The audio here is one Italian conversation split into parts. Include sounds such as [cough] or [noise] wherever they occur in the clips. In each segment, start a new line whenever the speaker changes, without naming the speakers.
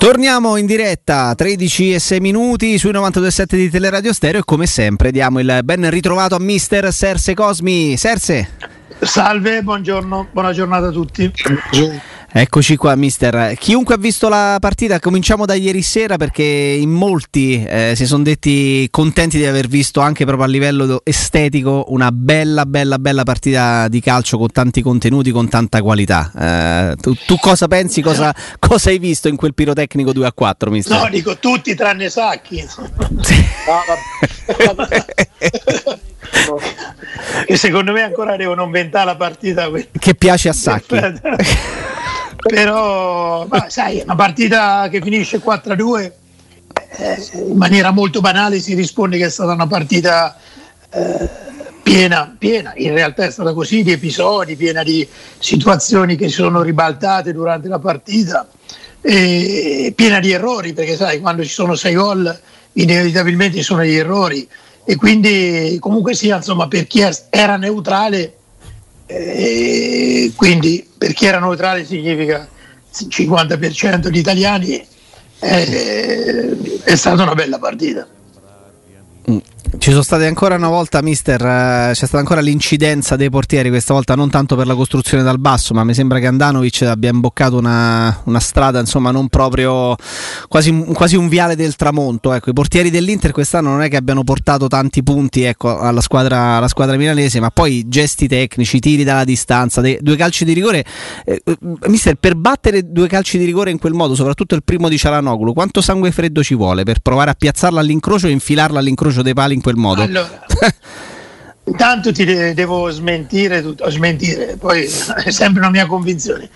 Torniamo in diretta 13 e 6 minuti sui 92.7 di Teleradio Stereo e come sempre diamo il ben ritrovato a mister Serse Cosmi. Serse.
Salve, buongiorno, buona giornata a tutti.
Eccoci qua, mister. Chiunque ha visto la partita, cominciamo da ieri sera perché in molti eh, si sono detti contenti di aver visto anche proprio a livello estetico una bella, bella, bella partita di calcio con tanti contenuti, con tanta qualità. Eh, tu, tu, cosa pensi? Cosa, [laughs] cosa, hai visto in quel pirotecnico 2 a 4, mister?
No, dico tutti tranne Sacchi. [laughs] [laughs] che secondo me ancora devono inventare la partita
che piace a Sacchi
però ma, sai, una partita che finisce 4-2 eh, in maniera molto banale si risponde che è stata una partita eh, piena, piena, in realtà è stata così, di episodi, piena di situazioni che si sono ribaltate durante la partita, e piena di errori, perché sai, quando ci sono sei gol inevitabilmente ci sono gli errori. E quindi comunque sia, insomma, per chi era neutrale e quindi per chi era neutrale significa 50% di italiani, è, è stata una bella partita.
Ci sono state ancora una volta, mister, eh, c'è stata ancora l'incidenza dei portieri, questa volta non tanto per la costruzione dal basso, ma mi sembra che Andanovic abbia imboccato una, una strada, insomma, non proprio quasi, quasi, un viale del tramonto. Ecco, I portieri dell'Inter quest'anno non è che abbiano portato tanti punti ecco, alla, squadra, alla, squadra, milanese, ma poi gesti tecnici, tiri dalla distanza, dei, due calci di rigore. Eh, eh, mister, per battere due calci di rigore in quel modo, soprattutto il primo di Cialanoglu, quanto sangue freddo ci vuole per provare a piazzarla all'incrocio e infilarla all'incrocio dei pali in quel modo?
Allora, [laughs] intanto ti devo smentire, tutto, smentire, poi è sempre una mia convinzione.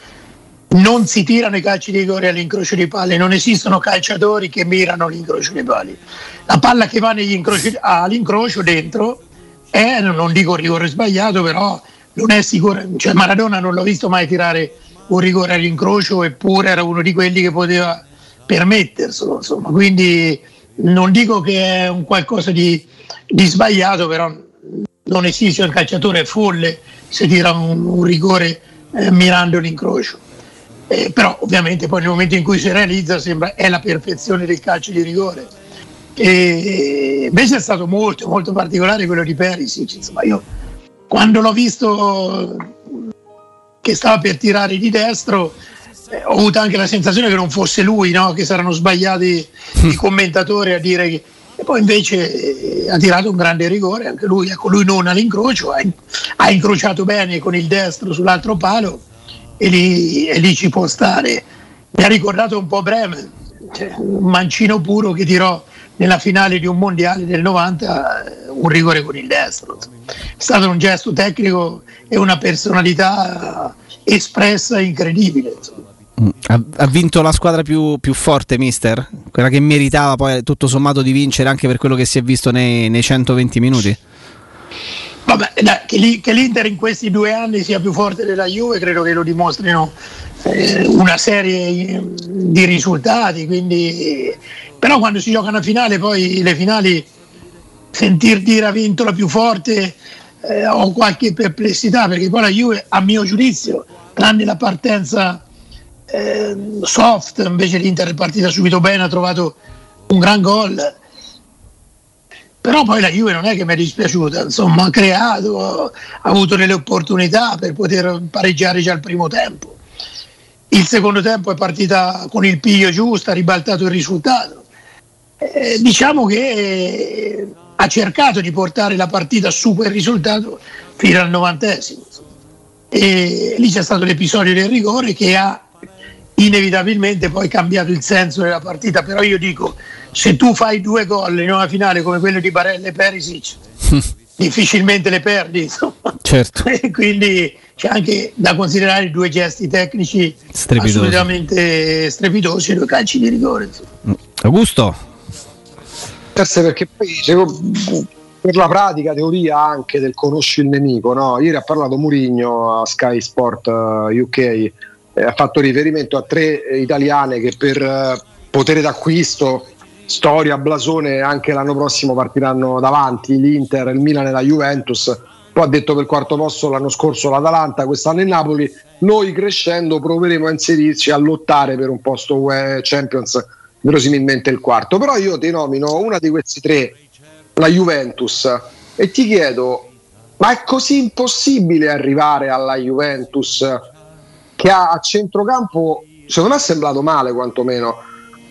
Non si tirano i calci di rigore all'incrocio di pali, non esistono calciatori che mirano l'incrocio dei pali. La palla che va incroci, all'incrocio dentro è, non dico rigore sbagliato, però non è sicuro. Cioè Maradona non l'ho visto mai tirare un rigore all'incrocio, eppure era uno di quelli che poteva permetterselo. Insomma. Quindi non dico che è un qualcosa di, di sbagliato, però non esiste un calciatore folle se tira un, un rigore eh, mirando l'incrocio. Eh, però ovviamente poi nel momento in cui si realizza sembra è la perfezione del calcio di rigore. E invece è stato molto molto particolare quello di Perisic, insomma io quando l'ho visto che stava per tirare di destro eh, ho avuto anche la sensazione che non fosse lui, no? che saranno sbagliati i commentatori a dire che poi invece eh, ha tirato un grande rigore, anche lui, ecco, lui non all'incrocio, ha, ha incrociato bene con il destro sull'altro palo e lì, e lì ci può stare. Mi ha ricordato un po' Bremen, cioè, un mancino puro che tirò nella finale di un mondiale del 90 eh, un rigore con il destro. È stato un gesto tecnico e una personalità espressa incredibile. Insomma.
Ha, vinto la squadra più, più, forte, mister? Quella che meritava poi tutto sommato di vincere anche per quello che si è visto nei, nei 120 minuti?
Vabbè, dai, che, che, l'Inter in questi due anni sia più forte della Juve credo che lo dimostrino eh, una serie di risultati, quindi... però quando si gioca una finale poi le finali sentir dire ha vinto la più forte eh, ho qualche perplessità perché poi la Juve a mio giudizio tranne la partenza eh, soft, invece l'Inter è partita subito bene, ha trovato un gran gol. Però poi la Juve non è che mi è dispiaciuta, insomma ha creato, ha avuto delle opportunità per poter pareggiare già al primo tempo. Il secondo tempo è partita con il piglio giusto, ha ribaltato il risultato. Eh, diciamo che ha cercato di portare la partita su quel risultato fino al novantesimo. E lì c'è stato l'episodio del rigore che ha inevitabilmente poi cambiato il senso della partita, però io dico, se tu fai due gol in una finale come quello di Barella e Perisic, [laughs] difficilmente le perdi, insomma.
Certo. [laughs]
E quindi c'è anche da considerare due gesti tecnici
strepitosi.
assolutamente strepitosi due calci di rigore. Insomma.
Mm. Augusto?
Forse perché poi per la pratica teoria anche del conosci il nemico, no? Ieri ha parlato Murigno a Sky Sport UK eh, eh, ha fatto riferimento a tre eh, italiane che per eh, potere d'acquisto, storia, blasone, anche l'anno prossimo partiranno davanti, l'Inter, il Milan e la Juventus. Poi ha detto per quarto posto l'anno scorso l'Atalanta, quest'anno il Napoli noi crescendo proveremo a inserirci, a lottare per un posto UE Champions, verosimilmente il quarto. Però io ti nomino una di questi tre, la Juventus, e ti chiedo, ma è così impossibile arrivare alla Juventus che ha a centrocampo, secondo me è sembrato male quantomeno,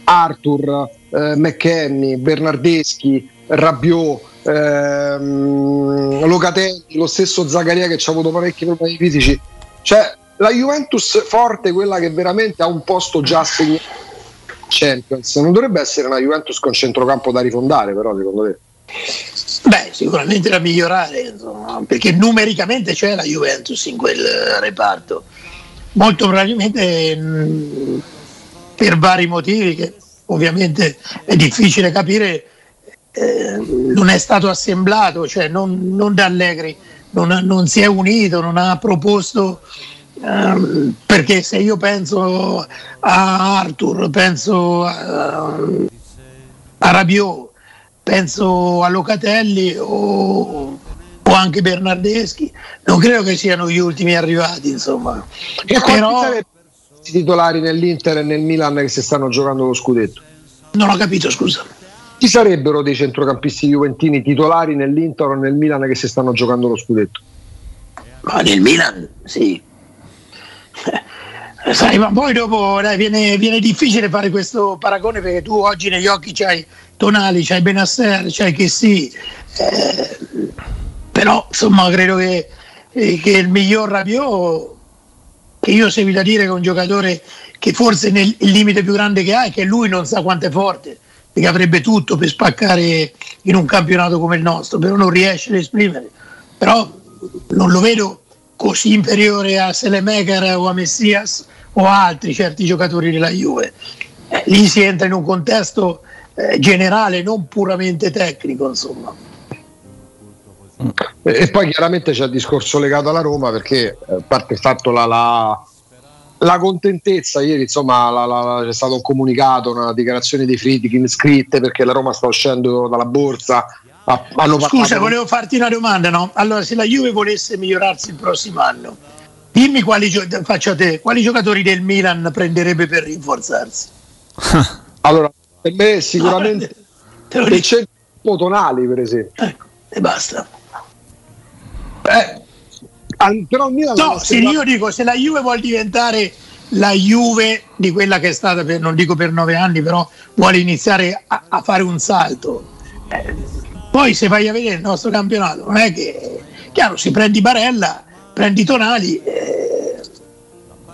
Arthur, eh, McKenny, Bernardeschi, Rabiot, ehm, Locatelli, lo stesso Zaccaria che ci ha avuto parecchi problemi fisici. Cioè, la Juventus forte, quella che veramente ha un posto già assegnato Champions, non dovrebbe essere una Juventus con centrocampo da rifondare, però secondo te?
Beh, sicuramente da migliorare, insomma, perché numericamente c'è la Juventus in quel reparto. Molto probabilmente mh, per vari motivi che ovviamente è difficile capire, eh, non è stato assemblato, cioè non, non da Allegri, non, non, si è unito, non ha proposto, ehm, perché se io penso a Arthur, penso a, a Rabiot, penso a Locatelli o, anche Bernardeschi, non credo che siano gli ultimi arrivati, insomma.
E Però, titolari nell'Inter e nel Milan che si stanno giocando lo scudetto.
Non ho capito, scusa.
Ci sarebbero dei centrocampisti juventini titolari nell'Inter o nel Milan che si stanno giocando lo scudetto?
Ma nel Milan, sì. [laughs] Sai, ma poi dopo dai, viene, viene, difficile fare questo paragone perché tu oggi negli occhi c'hai Tonali, c'hai Benasser, c'hai che sì. Eh, però insomma credo che, eh, che il miglior Rabiot che io seguito a dire che è un giocatore che forse nel, il limite più grande che ha è che lui non sa quanto è forte, perché avrebbe tutto per spaccare in un campionato come il nostro, però non riesce ad esprimere. Però non lo vedo così inferiore a Selemaker o a Messias o a altri certi giocatori della Juve. Eh, lì si entra in un contesto eh, generale, non puramente tecnico, insomma.
E poi chiaramente c'è il discorso legato alla Roma perché eh, a parte il fatto la, la, la contentezza, ieri insomma la, la, c'è stato un comunicato, una dichiarazione dei Friedkin scritte perché la Roma sta uscendo dalla borsa.
Hanno Scusa, volevo farti una domanda, no? Allora, se la Juve volesse migliorarsi il prossimo anno, dimmi quali, faccio a te, quali giocatori del Milan prenderebbe per rinforzarsi? [laughs]
allora, per me sicuramente [laughs] no, il centro Tonali, per esempio.
Ecco, e basta.
Eh, però
no, se io dico se la Juve vuole diventare la Juve di quella che è stata per, non dico per nove anni però vuole iniziare a, a fare un salto eh, poi se vai a vedere il nostro campionato non è che chiaro si prendi Barella prendi Tonali eh.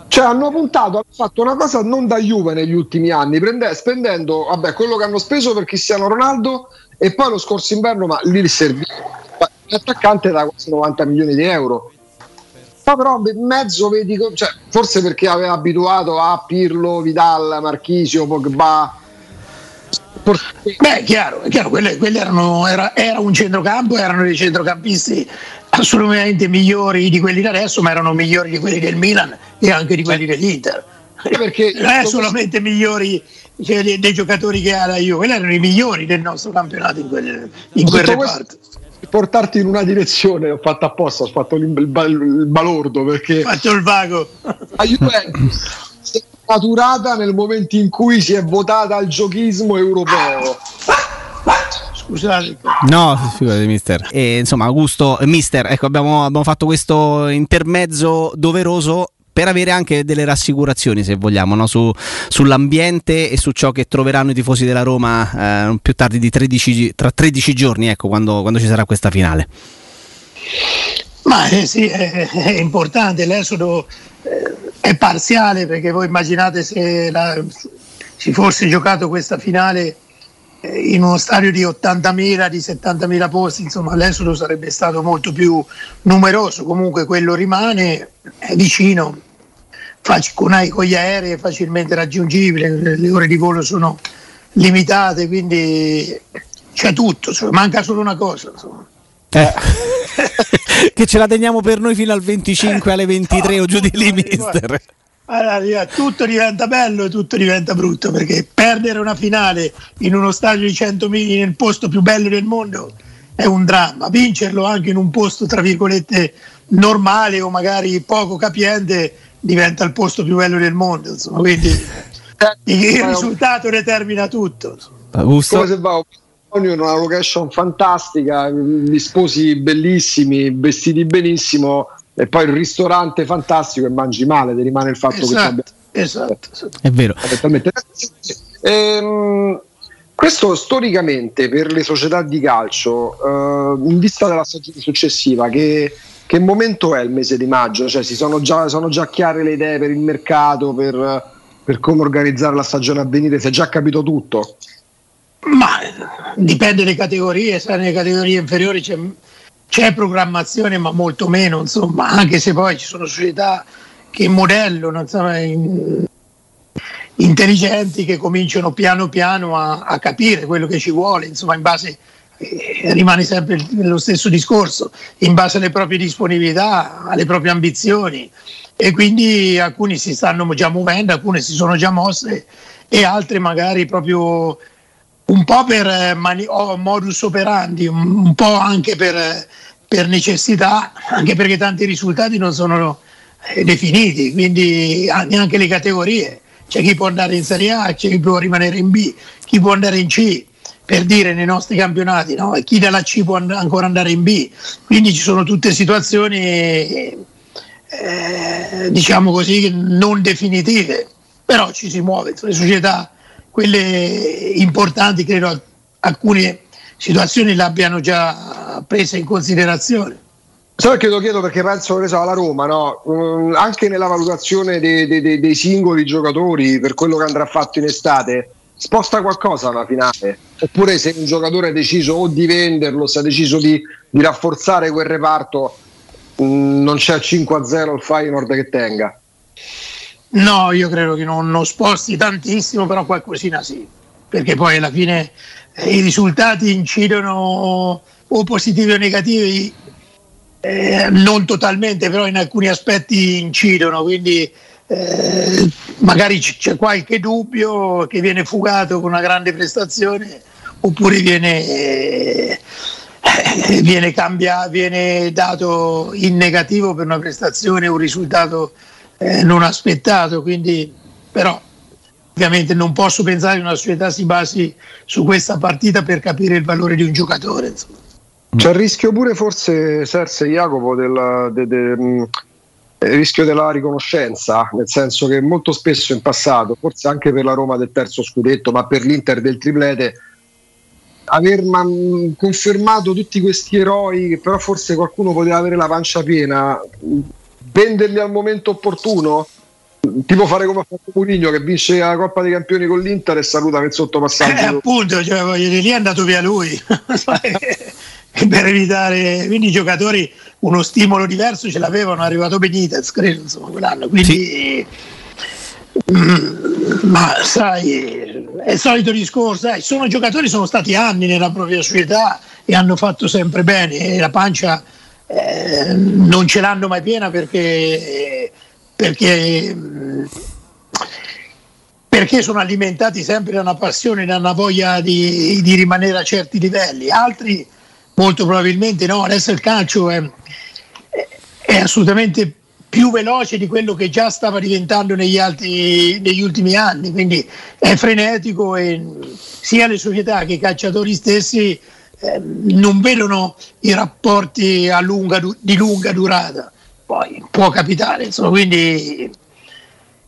cioè hanno puntato hanno fatto una cosa non da Juve negli ultimi anni prende, spendendo vabbè, quello che hanno speso per Cristiano Ronaldo e poi lo scorso inverno ma lì il servizio l'attaccante da quasi 90 milioni di euro. Ma però in mezzo vedi, cioè, forse perché aveva abituato a Pirlo, Vidal, Marchisio, Pogba.
Beh, è chiaro, è chiaro quelli, quelli erano, era, era, un centrocampo, erano dei centrocampisti assolutamente migliori di quelli di adesso, ma erano migliori di quelli del Milan e anche di quelli dell'Inter. Perché [laughs] non è solamente migliori cioè, dei, dei, giocatori che ha la Juve, quelli erano i migliori del nostro campionato in quel, in quel reparto.
Questo, portarti in una direzione, ho fatto apposta, ho fatto il, il, il balordo perché...
Faccio il vago.
La Juventus si è maturata nel momento in cui si è votata al giochismo europeo.
Scusate.
No, figurati, mister. E, insomma, Augusto, mister, ecco, abbiamo, abbiamo fatto questo intermezzo doveroso per avere anche delle rassicurazioni, se vogliamo, no? Su, sull'ambiente e su ciò che troveranno i tifosi della Roma eh, più tardi di 13, tra 13 giorni, ecco, quando, quando ci sarà questa finale.
Ma eh, sì, è, è, importante, l'esodo eh, è parziale perché voi immaginate se la, si fosse giocato questa finale eh, in uno stadio di 80.000, di 70.000 posti, insomma l'esodo sarebbe stato molto più numeroso, comunque quello rimane, è vicino, con, con gli aerei è facilmente raggiungibile, le ore di volo sono limitate, quindi c'è tutto, manca solo una cosa.
Eh. [laughs] che ce la teniamo per noi fino al 25 alle 23 o giù di lì, mister.
Allora, tutto diventa bello e tutto diventa brutto perché perdere una finale in uno stadio di 100.000 nel posto più bello del mondo è un dramma. Vincerlo anche in un posto tra virgolette normale o magari poco capiente diventa il posto più bello del mondo, insomma, quindi il risultato determina tutto.
Augusto. Come se va una location fantastica, gli sposi bellissimi, vestiti benissimo e poi il ristorante fantastico e mangi male, ti rimane il fatto
esatto,
che
abbia... esatto, esatto.
È vero.
Ehm, questo storicamente per le società di calcio, eh, in vista della stagione successiva, che, che, momento è il mese di maggio? Cioè, si sono, già, sono già chiare le idee per il mercato, per, per come organizzare la stagione a venire? Si è già capito tutto?
Ma dipende dalle categorie, sai, nelle categorie inferiori c'è, c'è, programmazione, ma molto meno, insomma, anche se poi ci sono società che modellano, insomma, in, intelligenti che cominciano piano piano a, a capire quello che ci vuole, insomma, in base eh, rimane sempre lo stesso discorso, in base alle proprie disponibilità, alle proprie ambizioni. E quindi alcuni si stanno già muovendo, alcune si sono già mosse e altre magari proprio un po' per eh, mani- modus operandi, un, po' anche per, per, necessità, anche perché tanti risultati non sono eh, definiti, quindi neanche le categorie. C'è chi può andare in Serie A, c'è chi può rimanere in B, chi può andare in C, per dire nei nostri campionati, no? chi dalla C può and- ancora andare in B. Quindi ci sono tutte situazioni, eh, diciamo così, non definitive, però ci si muove. Le società, quelle importanti, credo alcune situazioni l'abbiano già presa in considerazione.
Sai perché lo chiedo? Perché penso che so, alla Roma, no? um, anche nella valutazione dei, dei, dei, singoli giocatori per quello che andrà fatto in estate, sposta qualcosa alla finale? Oppure se un giocatore ha deciso o di venderlo, se ha deciso di, di rafforzare quel reparto, um, non c'è 5-0 il Feyenoord che tenga?
No, io credo che non, non sposti tantissimo, però qualcosina sì, perché poi alla fine eh, i risultati incidono o positivi o negativi eh, non totalmente, però in alcuni aspetti incidono, quindi eh, magari c'è qualche dubbio che viene fugato con una grande prestazione oppure viene, eh, viene, cambiato, viene dato in negativo per una prestazione un risultato eh, non aspettato, quindi però ovviamente non posso pensare che una società si basi su questa partita per capire il valore di un giocatore. Insomma.
C'è il rischio pure forse, Serse Jacopo, del, de, de, il rischio della riconoscenza, nel senso che molto spesso in passato, forse anche per la Roma del terzo scudetto, ma per l'Inter del triplete, aver man- confermato tutti questi eroi, che però forse qualcuno poteva avere la pancia piena, venderli al momento opportuno? Tipo fare come ha fatto Mourinho che vince la Coppa dei Campioni con l'Inter e saluta per sottopassaggio.
Eh, appunto, cioè, voglio dire, lì è andato via lui. [laughs] [laughs] per evitare quindi i giocatori uno stimolo diverso ce l'avevano è arrivato Benitez credo insomma quell'anno quindi sì. mm, ma sai è il solito discorso eh, sono giocatori sono stati anni nella propria società e hanno fatto sempre bene e la pancia eh, non ce l'hanno mai piena perché perché perché sono alimentati sempre da una passione, da una voglia di, di rimanere a certi livelli. Altri molto probabilmente no, adesso il calcio è, è assolutamente più veloce di quello che già stava diventando negli, altri, negli ultimi anni, quindi è frenetico e sia le società che i calciatori stessi eh, non vedono i rapporti lunga, di lunga durata. Poi può capitare, insomma, quindi,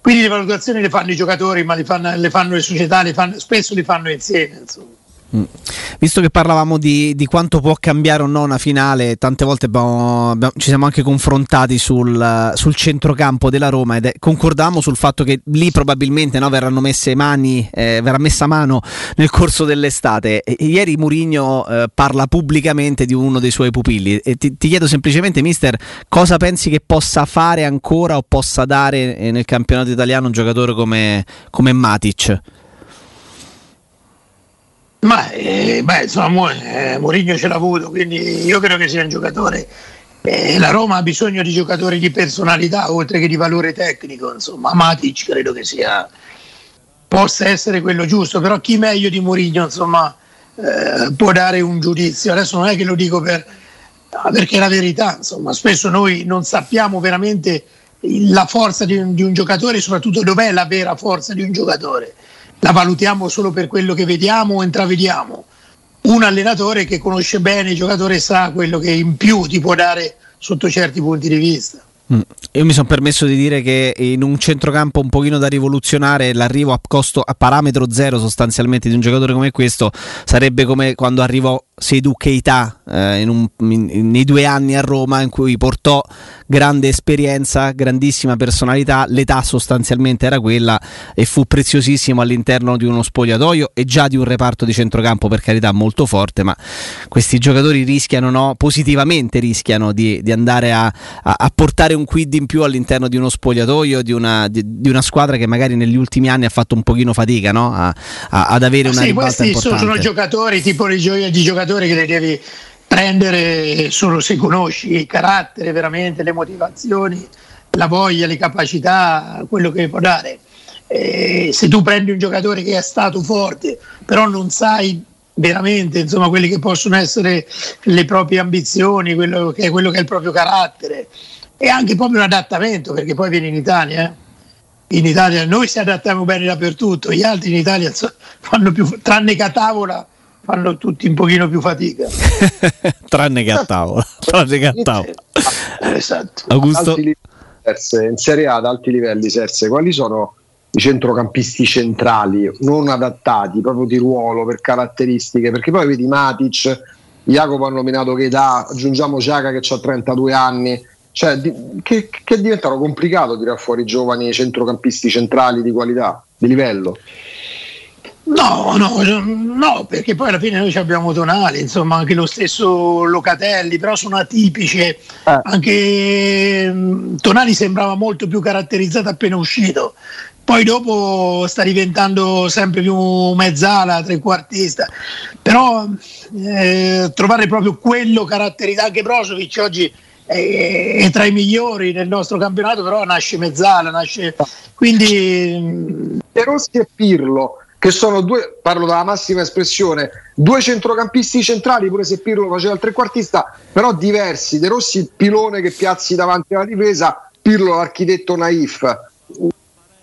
quindi, le valutazioni le fanno i giocatori, ma le fanno le, fanno le società, le fanno, spesso le fanno insieme. Insomma.
Mm. Visto che parlavamo di, di, quanto può cambiare o no una finale, tante volte abbiamo, abbiamo, ci siamo anche confrontati sul, sul, centrocampo della Roma ed concordavamo sul fatto che lì probabilmente no, verranno messe mani, eh, verrà messa mano nel corso dell'estate. E, ieri Murigno eh, parla pubblicamente di uno dei suoi pupilli e ti, ti, chiedo semplicemente, mister, cosa pensi che possa fare ancora o possa dare eh, nel campionato italiano un giocatore come, come Matic?
Ma eh, beh, insomma, eh, Mourinho ce l'ha avuto, quindi io credo che sia un giocatore. Eh, la Roma ha bisogno di giocatori di personalità oltre che di valore tecnico. Insomma, Matic credo che sia, possa essere quello giusto, però chi meglio di Mourinho insomma, eh, può dare un giudizio. Adesso non è che lo dico per, perché è la verità, insomma, spesso noi non sappiamo veramente la forza di un, di un giocatore, soprattutto dov'è la vera forza di un giocatore. La valutiamo solo per quello che vediamo o intravediamo. Un allenatore che conosce bene il giocatore sa quello che in più ti può dare sotto certi punti di vista.
Mm. Io mi sono permesso di dire che in un centrocampo un pochino da rivoluzionare l'arrivo a costo a parametro zero sostanzialmente di un giocatore come questo sarebbe come quando arrivò Seydou Keita eh, in un, in, nei due anni a Roma in cui portò grande esperienza, grandissima personalità, l'età sostanzialmente era quella e fu preziosissimo all'interno di uno spogliatoio e già di un reparto di centrocampo per carità molto forte, ma questi giocatori rischiano, no, positivamente rischiano di, di andare a, a, a, portare un quid in più all'interno di uno spogliatoio, di una, di, di una, squadra che magari negli ultimi anni ha fatto un pochino fatica no? a, ad avere una sì, ribalta
questi sono giocatori tipo di giocatori giocatori che le devi prendere solo se conosci il carattere, veramente le motivazioni, la voglia, le capacità, quello che può dare. E se tu prendi un giocatore che è stato forte, però non sai veramente insomma, quelle che possono essere le proprie ambizioni, quello che, è, quello che è il proprio carattere e anche proprio un adattamento, perché poi vieni in Italia. Eh? In Italia noi ci adattiamo bene dappertutto, gli altri in Italia fanno più, tranne che a tavola, fanno tutti un pochino più fatica. [laughs]
tranne che a tavola. [laughs] tranne che a tavola.
esatto.
Augusto?
Serse, in Serie A ad alti livelli, Serse, quali sono i centrocampisti centrali non adattati proprio di ruolo per caratteristiche? Perché poi vedi Matic, Jacopo ha nominato che età, aggiungiamo Ciaga che ha 32 anni. Cioè, di, che, che è diventato complicato tirare fuori giovani centrocampisti centrali di qualità, di livello.
No, no, no, perché poi alla fine noi abbiamo Tonali, insomma anche lo stesso Locatelli, però sono atipici. Eh. Anche mm, Tonali sembrava molto più caratterizzato appena uscito, poi dopo sta diventando sempre più mezzala, trequartista. Però eh, trovare proprio quello caratterizzato, anche Brozovic oggi è, tra i migliori nel nostro campionato, però nasce mezzala, nasce... quindi...
De Rossi e Pirlo che sono due, parlo dalla massima espressione, due centrocampisti centrali, pure se Pirlo faceva il trequartista, però diversi. De Rossi il pilone che piazzi davanti alla difesa, Pirlo l'architetto naif.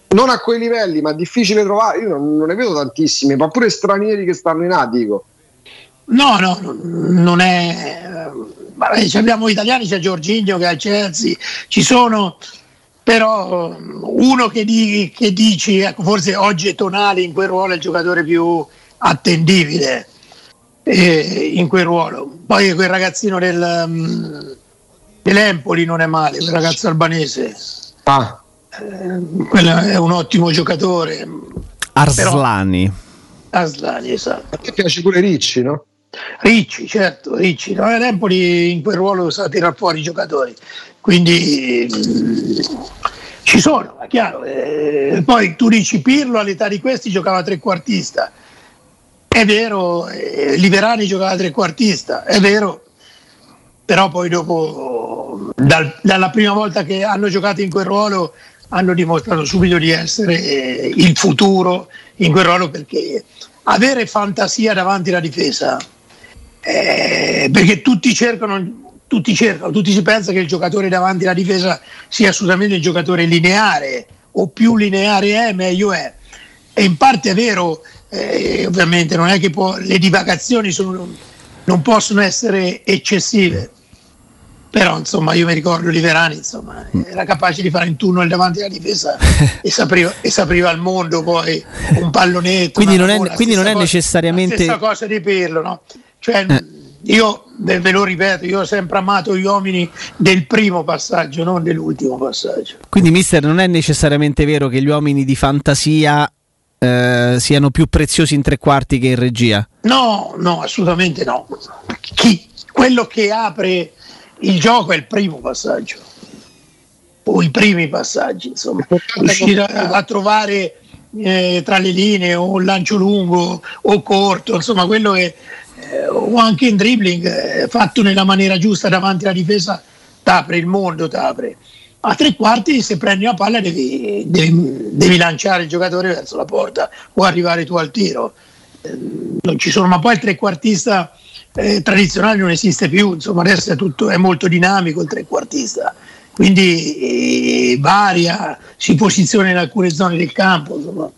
Non a quei livelli, ma difficile trovare, io non, non ne vedo tantissimi, ma pure stranieri che stanno in A, dico.
No, no, non è... abbiamo italiani, c'è Giorginio che ha Chelsea, ci sono però uno che, di, che dici, ecco, forse oggi è Tonali in quel ruolo è il giocatore più attendibile eh, in quel ruolo. Poi quel ragazzino del, um, dell'Empoli non è male, quel ragazzo albanese.
Ah.
Eh, quello è un ottimo giocatore.
Arslani.
Però, Arslani, esatto.
A te piace pure Ricci, no?
Ricci, certo, Ricci. No, L'Empoli in quel ruolo sa tirare fuori i giocatori. Quindi ci sono, è chiaro. Eh, poi tu dici Pirlo all'età di questi giocava trequartista. È vero, eh, Liverani giocava trequartista, è vero, però poi dopo, dal, dalla prima volta che hanno giocato in quel ruolo, hanno dimostrato subito di essere eh, il futuro in quel ruolo perché avere fantasia davanti alla difesa, eh, perché tutti cercano tutti cercano, tutti si pensa che il giocatore davanti alla difesa sia assolutamente il giocatore lineare o più lineare è meglio è. E in parte è vero eh, ovviamente non è che può, le divagazioni sono, non possono essere eccessive. Però insomma io mi ricordo Liverani insomma era capace di fare un tunnel davanti alla difesa [laughs] e sapriva, e sapriva al mondo poi un pallonetto
quindi non è, quindi non è necessariamente
la stessa cosa di Pirlo no? Cioè eh io ve lo ripeto, io ho sempre amato gli uomini del primo passaggio, non dell'ultimo passaggio.
Quindi, mister, non è necessariamente vero che gli uomini di fantasia eh, siano più preziosi in tre quarti che in regia?
No, no, assolutamente no. Chi, quello che apre il gioco è il primo passaggio, o i primi passaggi, insomma, riuscire a, a trovare eh, tra le linee o un lancio lungo o corto, insomma, quello che o anche in dribbling eh, fatto nella maniera giusta davanti alla difesa t'apre il mondo, t'apre. A tre quarti se prendi la palla devi, devi, devi lanciare il giocatore verso la porta o arrivare tu al tiro. Eh, non ci sono, ma poi il trequartista eh, tradizionale non esiste più, insomma adesso è, tutto, è molto dinamico il trequartista quindi eh, varia, si posiziona in alcune zone del campo, insomma,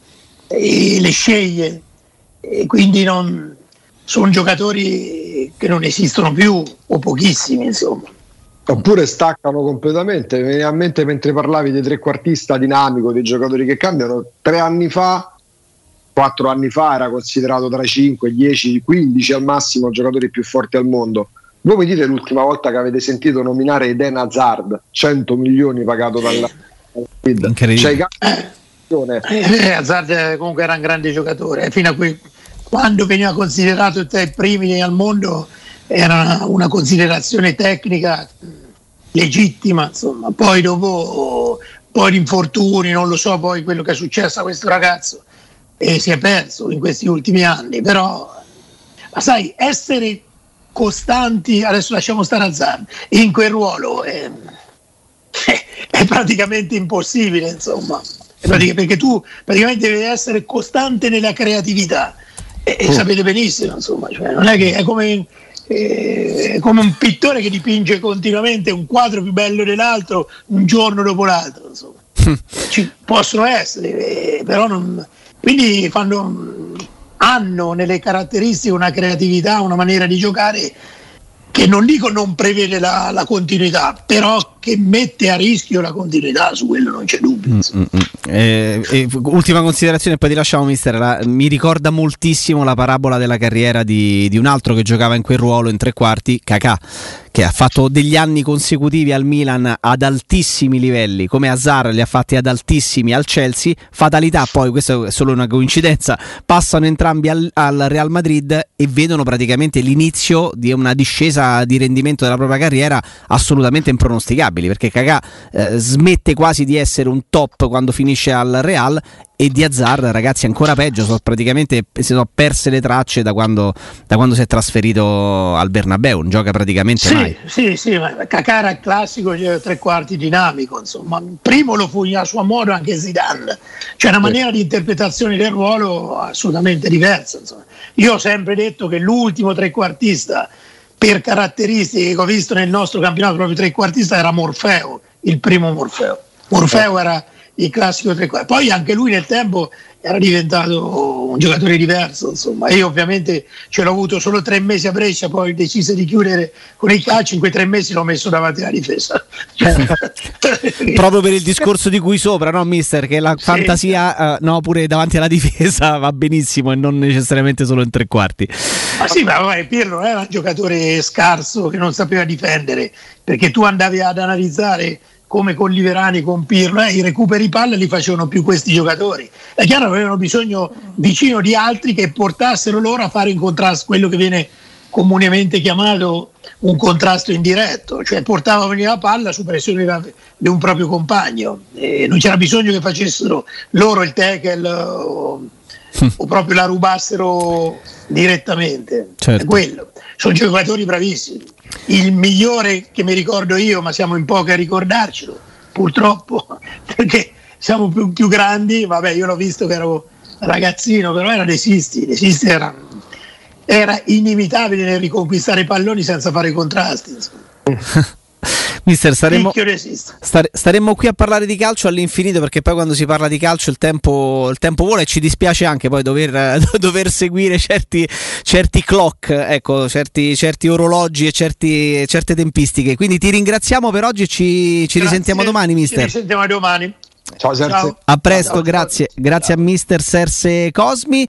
e le sceglie, e quindi non, sono giocatori che non esistono più o pochissimi, insomma.
Oppure staccano completamente. Mi viene a mente mentre parlavi di trequartista dinamico, dei giocatori che cambiano. Tre anni fa, quattro anni fa, era considerato tra i 5, 10, 15 al massimo i giocatori più forti al mondo. Voi mi dite l'ultima volta che avete sentito nominare Eden Hazard, 100 milioni pagato dalla
Incredibile.
Cioè, eh, Hazard comunque era un grande giocatore, fino a qui, quando veniva considerato tra i primi al mondo era una considerazione tecnica legittima, insomma. Poi dopo poi infortuni, non lo so poi quello che è successo a questo ragazzo e si è perso in questi ultimi anni, però sai, essere costanti, adesso lasciamo stare a Zan, in quel ruolo è, [laughs] è praticamente impossibile, insomma, perché tu praticamente devi essere costante nella creatività e, e oh. sapete benissimo, insomma, cioè, non è che è come è come un pittore che dipinge continuamente un quadro più bello dell'altro un giorno dopo l'altro. Insomma. Ci possono essere, eh, però non, quindi fanno, hanno nelle caratteristiche una creatività, una maniera di giocare che non dico non prevede la, la, continuità, però che mette a rischio la continuità, su quello non c'è dubbio. Mm, mm, mm.
Eh, eh, ultima considerazione, poi ti lasciamo, mister. La, mi ricorda moltissimo la parabola della carriera di, di, un altro che giocava in quel ruolo in tre quarti, Kakà, che ha fatto degli anni consecutivi al Milan ad altissimi livelli, come Azar li ha fatti ad altissimi al Chelsea. Fatalità, poi, questa è solo una coincidenza, passano entrambi al, al Real Madrid e vedono praticamente l'inizio di una discesa di rendimento della propria carriera assolutamente impronosticabili, perché Kakà eh, smette quasi di essere un top quando finisce al Real e di Hazard ragazzi ancora peggio sono praticamente si sono perse le tracce da quando, da quando si è trasferito al Bernabeu non gioca praticamente
sì,
mai.
sì sì ma era il classico tre quarti dinamico insomma. Primo lo fu a suo modo anche Zidane. C'è una maniera di interpretazione del ruolo assolutamente diversa insomma. io ho sempre detto che l'ultimo trequartista per caratteristiche che ho visto nel nostro campionato proprio trequartista era Morfeo il primo Morfeo Morfeo era il classico tre quarti. Poi anche lui nel tempo era diventato un giocatore diverso, insomma. Io ovviamente ce l'ho avuto solo tre mesi a Brescia, poi decise di chiudere con il calcio, in quei tre mesi l'ho messo davanti alla difesa. [laughs]
Proprio per il discorso di cui sopra, no, mister? Che la sì. fantasia, uh, no, pure davanti alla difesa [laughs] va benissimo e non necessariamente solo in tre quarti.
Ma sì, ma vabbè, Pirlo era un giocatore scarso che non sapeva difendere, perché tu andavi ad analizzare come con Liverani, con Pirlo, eh, i recuperi palla li facevano più questi giocatori. È chiaro che avevano bisogno vicino di altri che portassero loro a fare in contrasto quello che viene comunemente chiamato un contrasto indiretto, cioè portavano la palla su pressione di un proprio compagno. E non c'era bisogno che facessero loro il tackle o, o proprio la rubassero direttamente. Certo. È quello. Sono giocatori bravissimi il migliore che mi ricordo io, ma siamo in pochi a ricordarcelo, purtroppo, [laughs] perché siamo più, più grandi, vabbè io l'ho visto che ero ragazzino, però era De Sisti, De Sisti era, era inimitabile nel riconquistare i palloni senza fare contrasti. [laughs]
Mister, staremo, stare, staremmo qui a parlare di calcio all'infinito perché poi quando si parla di calcio il tempo, il tempo vola e ci dispiace anche poi dover, [laughs] dover seguire certi, certi, clock, ecco, certi, certi orologi e certi, certe tempistiche. Quindi ti ringraziamo per oggi e ci, ci risentiamo domani, mister. Ci
risentiamo domani.
Ciao, Serse.
A presto, ciao, grazie. Ciao. Grazie a mister Serse Cosmi.